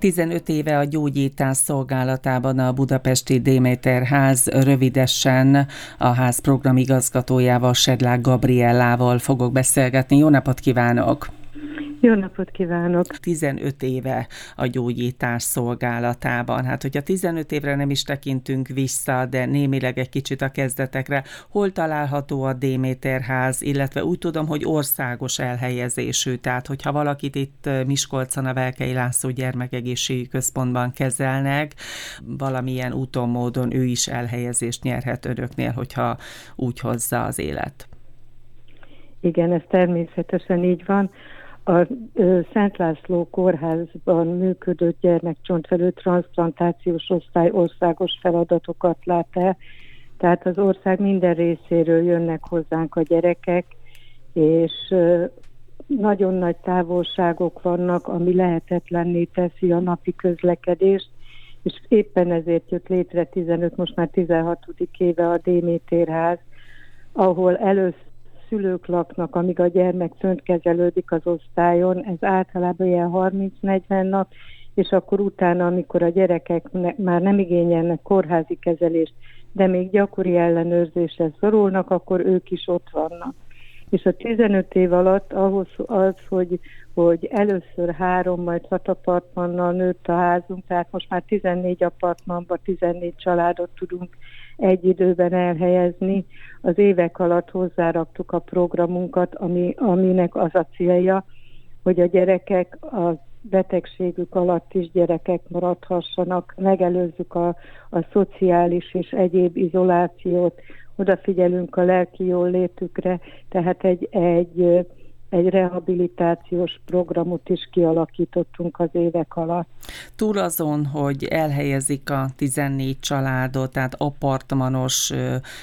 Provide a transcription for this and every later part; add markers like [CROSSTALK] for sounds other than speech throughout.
15 éve a gyógyítás szolgálatában a budapesti Déméter ház rövidesen a ház programigazgatójával Sedlák Gabriellával fogok beszélgetni. Jó napot kívánok! Jó napot kívánok! 15 éve a gyógyítás szolgálatában. Hát, hogyha 15 évre nem is tekintünk vissza, de némileg egy kicsit a kezdetekre, hol található a Déméterház, illetve úgy tudom, hogy országos elhelyezésű, tehát hogyha valakit itt Miskolcon a Velkei László Gyermekegészségügyi Központban kezelnek, valamilyen úton, módon ő is elhelyezést nyerhet önöknél, hogyha úgy hozza az élet. Igen, ez természetesen így van. A Szent László kórházban működő gyermekcsontvelő transplantációs osztály országos feladatokat lát el, tehát az ország minden részéről jönnek hozzánk a gyerekek, és nagyon nagy távolságok vannak, ami lehetetlenné teszi a napi közlekedést, és éppen ezért jött létre 15, most már 16. éve a Démétérház, ahol először szülők laknak, amíg a gyermek fönt kezelődik az osztályon, ez általában ilyen 30-40 nap, és akkor utána, amikor a gyerekek már nem igényelnek kórházi kezelést, de még gyakori ellenőrzésre szorulnak, akkor ők is ott vannak. És a 15 év alatt ahhoz az, hogy, hogy először három, majd hat apartmannal nőtt a házunk, tehát most már 14 apartmanban 14 családot tudunk egy időben elhelyezni. Az évek alatt hozzáraktuk a programunkat, ami, aminek az a célja, hogy a gyerekek a betegségük alatt is gyerekek maradhassanak, megelőzzük a, a szociális és egyéb izolációt, odafigyelünk a lelki jól létükre, tehát egy, egy egy rehabilitációs programot is kialakítottunk az évek alatt. Túl azon, hogy elhelyezik a 14 családot, tehát apartmanos,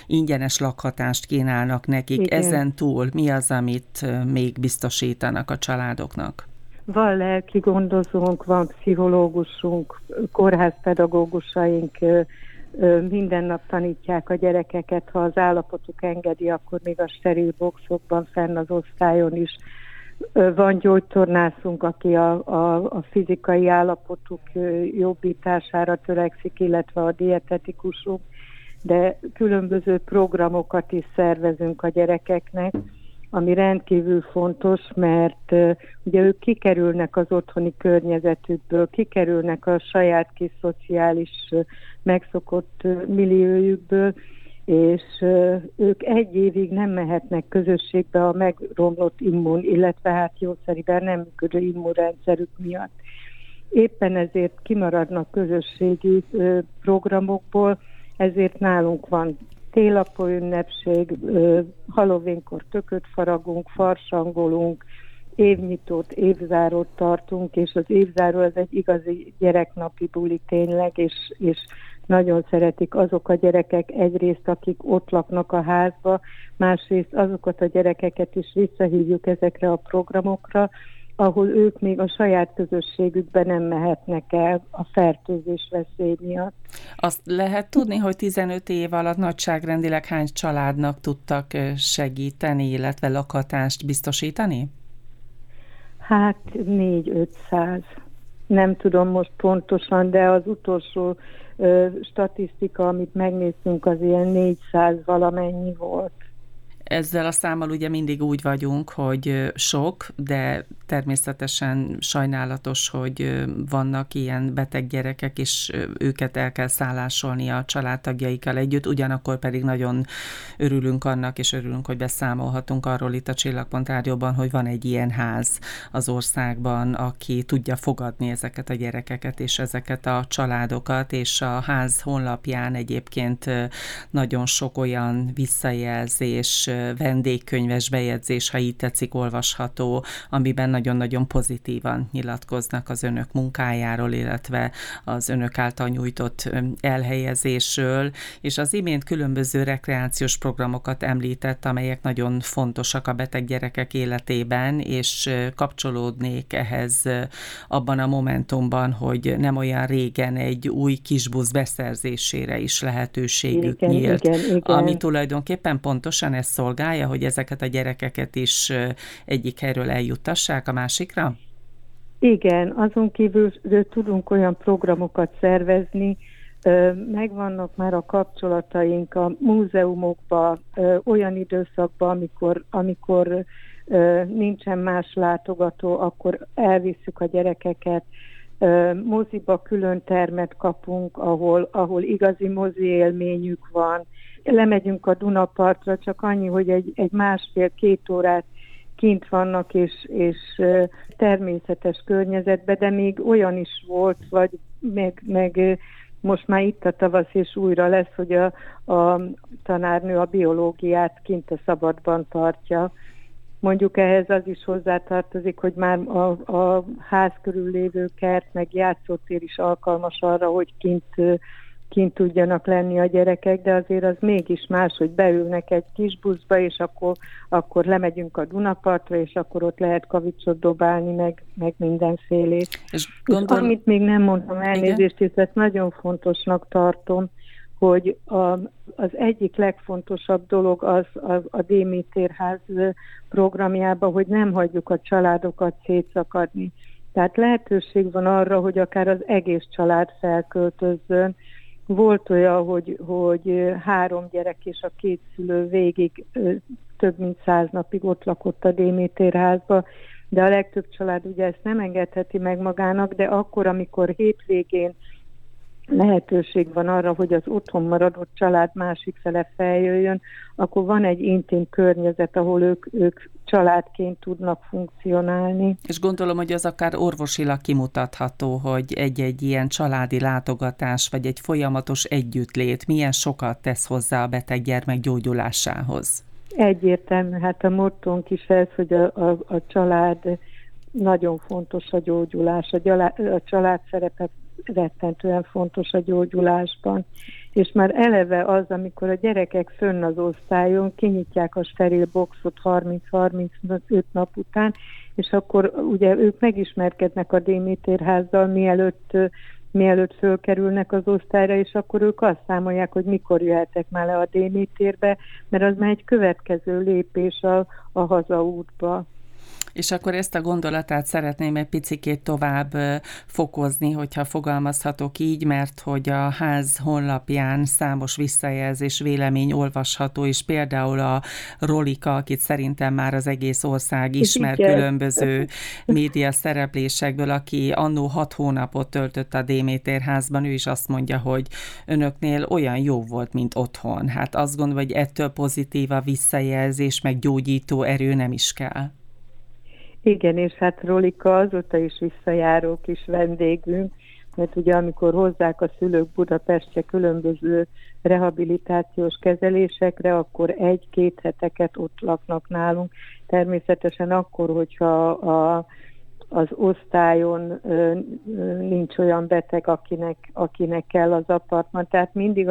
ingyenes lakhatást kínálnak nekik, Igen. ezen túl mi az, amit még biztosítanak a családoknak? Van lelki gondozónk, van pszichológusunk, kórházpedagógusaink, minden nap tanítják a gyerekeket, ha az állapotuk engedi, akkor még a steril boxokban fenn az osztályon is. Van gyógytornászunk, aki a, a, a fizikai állapotuk jobbítására törekszik, illetve a dietetikusunk, de különböző programokat is szervezünk a gyerekeknek, ami rendkívül fontos, mert ugye ők kikerülnek az otthoni környezetükből, kikerülnek a saját kis szociális megszokott milliójükből, és ők egy évig nem mehetnek közösségbe a megromlott immun, illetve hát jószeriben nem működő immunrendszerük miatt. Éppen ezért kimaradnak közösségi programokból, ezért nálunk van télapó ünnepség, halovénkor tököt faragunk, farsangolunk, évnyitót, évzárót tartunk, és az évzáró az egy igazi gyereknapi buli tényleg, és, és nagyon szeretik azok a gyerekek egyrészt, akik ott laknak a házba, másrészt azokat a gyerekeket is visszahívjuk ezekre a programokra, ahol ők még a saját közösségükben nem mehetnek el a fertőzés veszély miatt. Azt lehet tudni, hogy 15 év alatt nagyságrendileg hány családnak tudtak segíteni, illetve lakhatást biztosítani? Hát 4-500. Nem tudom most pontosan, de az utolsó ö, statisztika, amit megnéztünk, az ilyen 400 valamennyi volt. Ezzel a számmal ugye mindig úgy vagyunk, hogy sok, de természetesen sajnálatos, hogy vannak ilyen beteg gyerekek, és őket el kell szállásolni a családtagjaikkal együtt, ugyanakkor pedig nagyon örülünk annak, és örülünk, hogy beszámolhatunk arról itt a Csillagpont Rádióban, hogy van egy ilyen ház az országban, aki tudja fogadni ezeket a gyerekeket és ezeket a családokat, és a ház honlapján egyébként nagyon sok olyan visszajelzés, vendégkönyves bejegyzés, ha így tetszik, olvasható, amiben nagyon-nagyon pozitívan nyilatkoznak az önök munkájáról, illetve az önök által nyújtott elhelyezésről, és az imént különböző rekreációs programokat említett, amelyek nagyon fontosak a beteg gyerekek életében, és kapcsolódnék ehhez abban a momentumban, hogy nem olyan régen egy új kisbusz beszerzésére is lehetőségük igen, nyílt, igen, igen. ami tulajdonképpen pontosan ez szól szolgálja, hogy ezeket a gyerekeket is egyik helyről eljuttassák a másikra? Igen, azon kívül tudunk olyan programokat szervezni, megvannak már a kapcsolataink a múzeumokba, olyan időszakban, amikor, amikor nincsen más látogató, akkor elviszük a gyerekeket, moziba külön termet kapunk, ahol, ahol igazi mozi élményük van. Lemegyünk a Dunapartra, csak annyi, hogy egy, egy másfél-két órát kint vannak, és, és természetes környezetben, de még olyan is volt, vagy meg, meg most már itt a tavasz, és újra lesz, hogy a, a tanárnő a biológiát kint a szabadban tartja. Mondjuk ehhez az is hozzátartozik, hogy már a, a ház körül lévő kert, meg játszótér is alkalmas arra, hogy kint kint tudjanak lenni a gyerekek, de azért az mégis más, hogy beülnek egy kis buszba, és akkor, akkor lemegyünk a Dunapartra, és akkor ott lehet kavicsot dobálni, meg, meg mindenfélét. És, gondol... és amit még nem mondtam elnézést, és ezt nagyon fontosnak tartom, hogy a, az egyik legfontosabb dolog az, az a Démétérház programjában, hogy nem hagyjuk a családokat szétszakadni. Tehát lehetőség van arra, hogy akár az egész család felköltözzön, volt olyan, hogy, hogy három gyerek és a két szülő végig több mint száz napig ott lakott a Démétérházba, de a legtöbb család ugye ezt nem engedheti meg magának, de akkor, amikor hétvégén lehetőség van arra, hogy az otthon maradott család másik fele feljöjjön, akkor van egy intim környezet, ahol ők, ők családként tudnak funkcionálni. És gondolom, hogy az akár orvosilag kimutatható, hogy egy-egy ilyen családi látogatás, vagy egy folyamatos együttlét milyen sokat tesz hozzá a beteg gyermek gyógyulásához. Egyértelmű, hát a mottónk is ez, hogy a, a, a család nagyon fontos a gyógyulás, a, gyalá, a család szerepe rettentően fontos a gyógyulásban. És már eleve az, amikor a gyerekek fönn az osztályon kinyitják a steril boxot 30-35 nap után, és akkor ugye ők megismerkednek a Démétérházzal, mielőtt mielőtt fölkerülnek az osztályra, és akkor ők azt számolják, hogy mikor jöhetek már le a Démétérbe, mert az már egy következő lépés a, a hazaútba. És akkor ezt a gondolatát szeretném egy picikét tovább fokozni, hogyha fogalmazhatok így, mert hogy a ház honlapján számos visszajelzés, vélemény olvasható, és például a Rolika, akit szerintem már az egész ország ismer Igen. különböző [LAUGHS] média szereplésekből, aki annó hat hónapot töltött a Déméter házban, ő is azt mondja, hogy önöknél olyan jó volt, mint otthon. Hát azt gondolom, hogy ettől pozitív a visszajelzés, meg gyógyító erő nem is kell. Igen, és hát Rolika azóta is visszajáró kis vendégünk, mert ugye amikor hozzák a szülők Budapestre különböző rehabilitációs kezelésekre, akkor egy-két heteket ott laknak nálunk. Természetesen akkor, hogyha a az osztályon nincs olyan beteg, akinek, akinek kell az apartman. Tehát mindig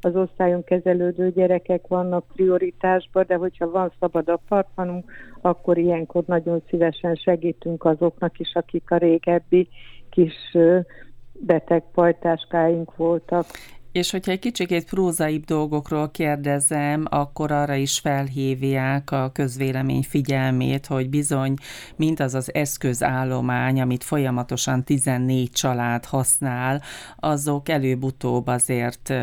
az osztályon kezelődő gyerekek vannak prioritásban, de hogyha van szabad apartmanunk, akkor ilyenkor nagyon szívesen segítünk azoknak is, akik a régebbi kis beteg pajtáskáink voltak. És hogyha egy kicsikét prózaibb dolgokról kérdezem, akkor arra is felhívják a közvélemény figyelmét, hogy bizony mindaz az eszközállomány, amit folyamatosan 14 család használ, azok előbb-utóbb azért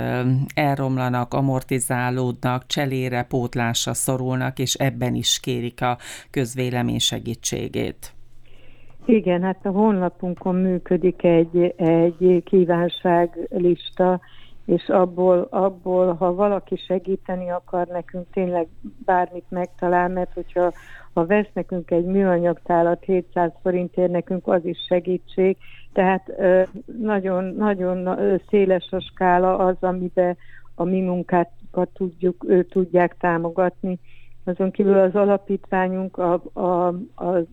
elromlanak, amortizálódnak, cselére, pótlásra szorulnak, és ebben is kérik a közvélemény segítségét. Igen, hát a honlapunkon működik egy, egy kívánságlista, és abból, abból, ha valaki segíteni akar nekünk, tényleg bármit megtalál, mert hogyha ha vesz nekünk egy műanyagtálat 700 forintért, nekünk az is segítség, tehát nagyon, nagyon széles a skála az, amiben a mi munkákat tudjuk, ő tudják támogatni. Azon kívül az alapítványunk a, a, a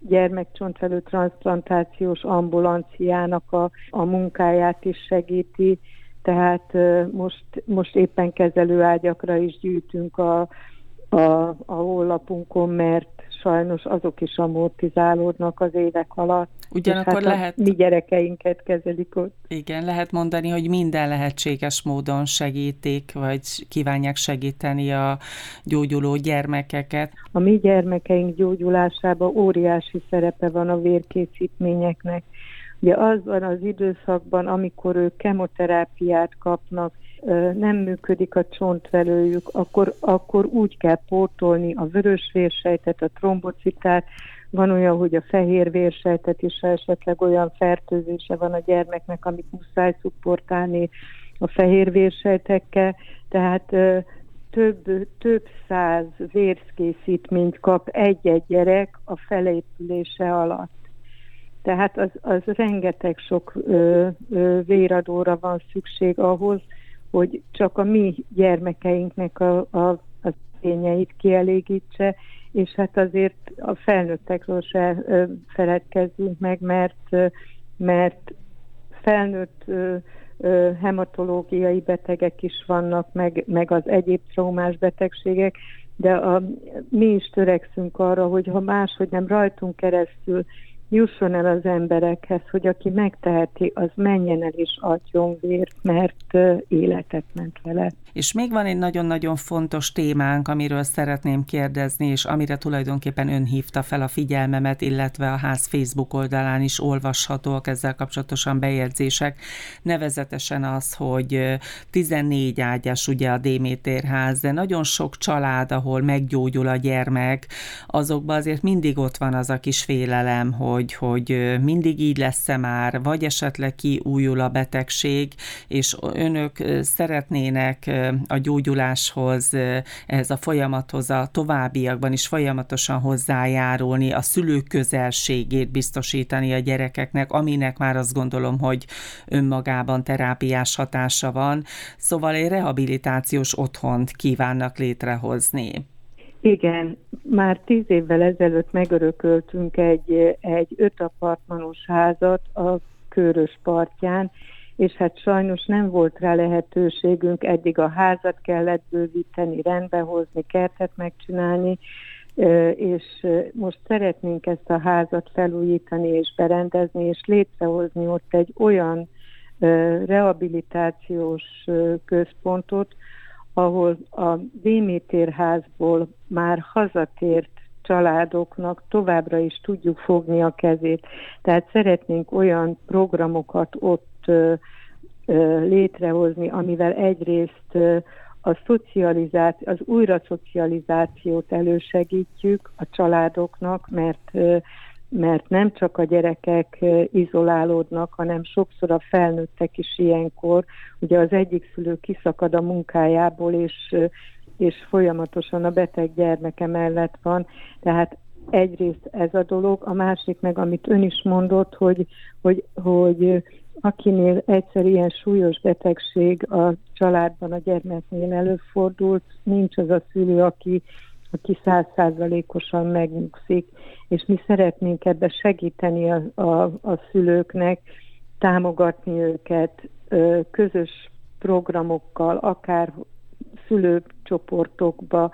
gyermekcsontvelő transplantációs ambulanciának a, a munkáját is segíti, tehát most, most éppen kezelőágyakra is gyűjtünk a, a, a honlapunkon, mert sajnos azok is amortizálódnak az évek alatt. Ugyanakkor hát lehet... mi gyerekeinket kezelik ott. Igen, lehet mondani, hogy minden lehetséges módon segítik, vagy kívánják segíteni a gyógyuló gyermekeket. A mi gyermekeink gyógyulásában óriási szerepe van a vérkészítményeknek. Ugye az van az időszakban, amikor ők kemoterápiát kapnak, nem működik a csontvelőjük, akkor, akkor úgy kell pótolni a vörös vérsejtet, a trombocitát, van olyan, hogy a fehér vérsejtet is, ha esetleg olyan fertőzése van a gyermeknek, amit muszáj szupportálni a fehér vérsejtekkel, tehát több, több száz vérszkészítményt kap egy-egy gyerek a felépülése alatt. Tehát az, az rengeteg sok ö, ö, véradóra van szükség ahhoz, hogy csak a mi gyermekeinknek a, a, a tényeit kielégítse, és hát azért a felnőttekről se ö, feledkezzünk meg, mert, ö, mert felnőtt ö, ö, hematológiai betegek is vannak, meg, meg az egyéb traumás betegségek, de a, mi is törekszünk arra, hogy ha máshogy nem rajtunk keresztül jusson el az emberekhez, hogy aki megteheti, az menjen el és adjon vért, mert életet ment vele. És még van egy nagyon-nagyon fontos témánk, amiről szeretném kérdezni, és amire tulajdonképpen ön hívta fel a figyelmemet, illetve a ház Facebook oldalán is olvashatóak ezzel kapcsolatosan bejegyzések, nevezetesen az, hogy 14 ágyas ugye a Démétérház, de nagyon sok család, ahol meggyógyul a gyermek, azokban azért mindig ott van az a kis félelem, hogy, hogy mindig így lesz-e már, vagy esetleg kiújul a betegség, és önök szeretnének a gyógyuláshoz, ez a folyamathoz a továbbiakban is folyamatosan hozzájárulni, a szülők közelségét biztosítani a gyerekeknek, aminek már azt gondolom, hogy önmagában terápiás hatása van. Szóval egy rehabilitációs otthont kívánnak létrehozni. Igen, már tíz évvel ezelőtt megörököltünk egy, egy öt apartmanos házat a Körös partján, és hát sajnos nem volt rá lehetőségünk, eddig a házat kellett bővíteni, rendbehozni, kertet megcsinálni, és most szeretnénk ezt a házat felújítani és berendezni, és létrehozni ott egy olyan rehabilitációs központot, ahol a Démétérházból már hazatért családoknak továbbra is tudjuk fogni a kezét. Tehát szeretnénk olyan programokat ott ö, ö, létrehozni, amivel egyrészt ö, a szocializáció, az újra szocializációt elősegítjük a családoknak, mert mert nem csak a gyerekek izolálódnak, hanem sokszor a felnőttek is ilyenkor. Ugye az egyik szülő kiszakad a munkájából, és, és folyamatosan a beteg gyermeke mellett van. Tehát egyrészt ez a dolog, a másik meg, amit ön is mondott, hogy, hogy, hogy akinél egyszer ilyen súlyos betegség a családban, a gyermeknél előfordult, nincs az a szülő, aki aki százszázalékosan megnyugszik, és mi szeretnénk ebbe segíteni a, a, a szülőknek, támogatni őket közös programokkal, akár szülőcsoportokba,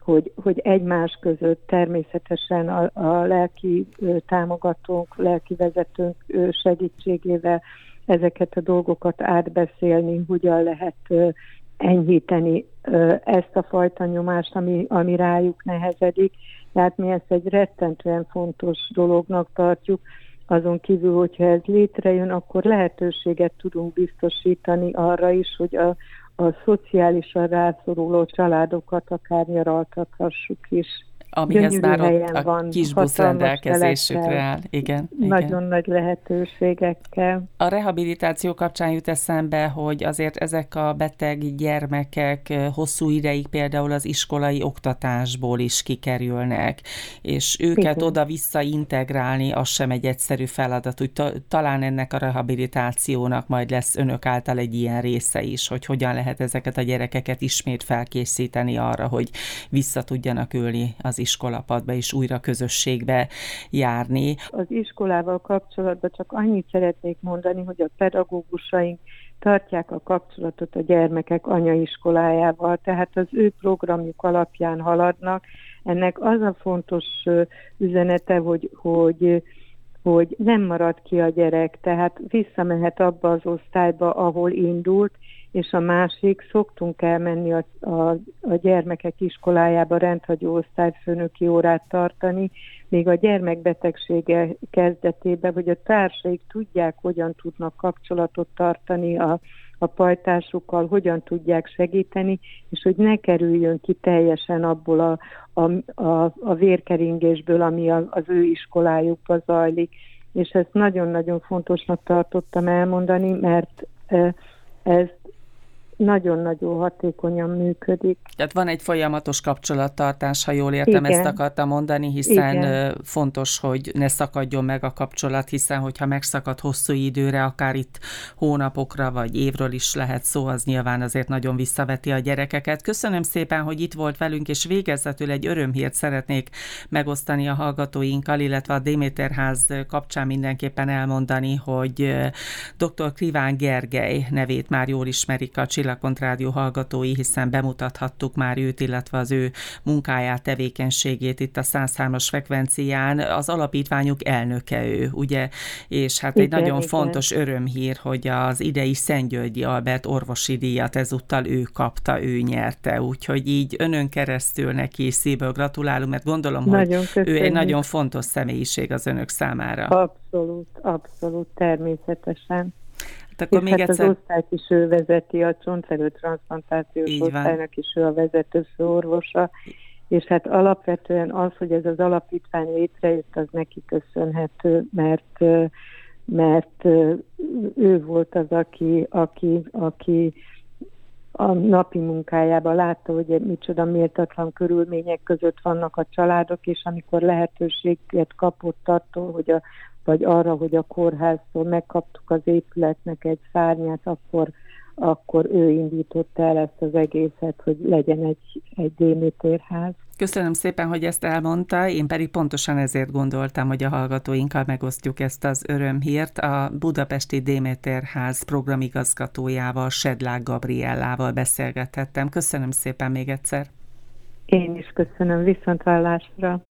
hogy, hogy egymás között természetesen a, a lelki támogatónk, lelki vezetőnk segítségével ezeket a dolgokat átbeszélni, hogyan lehet enyhíteni ezt a fajta nyomást, ami, ami rájuk nehezedik. Tehát mi ezt egy rettentően fontos dolognak tartjuk, azon kívül, hogyha ez létrejön, akkor lehetőséget tudunk biztosítani arra is, hogy a, a szociálisan rászoruló családokat akár nyaraltathassuk is amihez már ott a van, busz rendelkezésükre áll. Igen, Nagyon igen. nagy lehetőségekkel. A rehabilitáció kapcsán jut eszembe, hogy azért ezek a beteg gyermekek hosszú ideig például az iskolai oktatásból is kikerülnek, és őket igen. oda-vissza integrálni, az sem egy egyszerű feladat, úgy talán ennek a rehabilitációnak majd lesz önök által egy ilyen része is, hogy hogyan lehet ezeket a gyerekeket ismét felkészíteni arra, hogy vissza tudjanak ülni az iskolapadba és újra közösségbe járni. Az iskolával kapcsolatban csak annyit szeretnék mondani, hogy a pedagógusaink tartják a kapcsolatot a gyermekek anyaiskolájával, tehát az ő programjuk alapján haladnak, ennek az a fontos üzenete, hogy, hogy hogy nem marad ki a gyerek, tehát visszamehet abba az osztályba, ahol indult, és a másik, szoktunk elmenni a, a, a gyermekek iskolájába rendhagyó osztályfőnöki órát tartani, még a gyermekbetegsége kezdetében, hogy a társaik tudják, hogyan tudnak kapcsolatot tartani a, a pajtásukkal, hogyan tudják segíteni, és hogy ne kerüljön ki teljesen abból a, a, a, a vérkeringésből, ami a, az ő iskolájukba zajlik. És ezt nagyon-nagyon fontosnak tartottam elmondani, mert ez nagyon-nagyon hatékonyan működik. Tehát van egy folyamatos kapcsolattartás, ha jól értem, Igen. ezt akarta mondani, hiszen Igen. fontos, hogy ne szakadjon meg a kapcsolat, hiszen hogyha megszakad hosszú időre, akár itt hónapokra vagy évről is lehet szó, az nyilván azért nagyon visszaveti a gyerekeket. Köszönöm szépen, hogy itt volt velünk, és végezetül egy örömhírt szeretnék megosztani a hallgatóinkkal, illetve a Déméterház kapcsán mindenképpen elmondani, hogy dr. Kriván Gergely nevét már jól ismerik a Csillag Csillagpont Rádió hallgatói, hiszen bemutathattuk már őt, illetve az ő munkáját, tevékenységét itt a 103-as frekvencián. Az alapítványuk elnöke ő, ugye? És hát igen, egy nagyon igen. fontos örömhír, hogy az idei Szentgyörgyi Albert orvosi díjat ezúttal ő kapta, ő nyerte. Úgyhogy így önön keresztül neki szívből gratulálunk, mert gondolom, nagyon hogy köszönjük. ő egy nagyon fontos személyiség az önök számára. Abszolút, abszolút, természetesen. Hát akkor és még hát egyszer... az osztályt is ő vezeti, a csontfelő transplantációs Így osztálynak van. is ő a vezető főorvosa, és hát alapvetően az, hogy ez az alapítvány létrejött, az neki köszönhető, mert mert ő volt az, aki, aki, aki a napi munkájában látta, hogy micsoda méltatlan körülmények között vannak a családok, és amikor lehetőséget kapott attól, hogy a vagy arra, hogy a kórháztól megkaptuk az épületnek egy szárnyát, akkor, akkor ő indította el ezt az egészet, hogy legyen egy, egy Démétérház. Köszönöm szépen, hogy ezt elmondta, én pedig pontosan ezért gondoltam, hogy a hallgatóinkkal megosztjuk ezt az örömhírt. A Budapesti Déméterház programigazgatójával, Sedlák Gabriellával beszélgethettem. Köszönöm szépen még egyszer. Én is köszönöm, viszontválásra.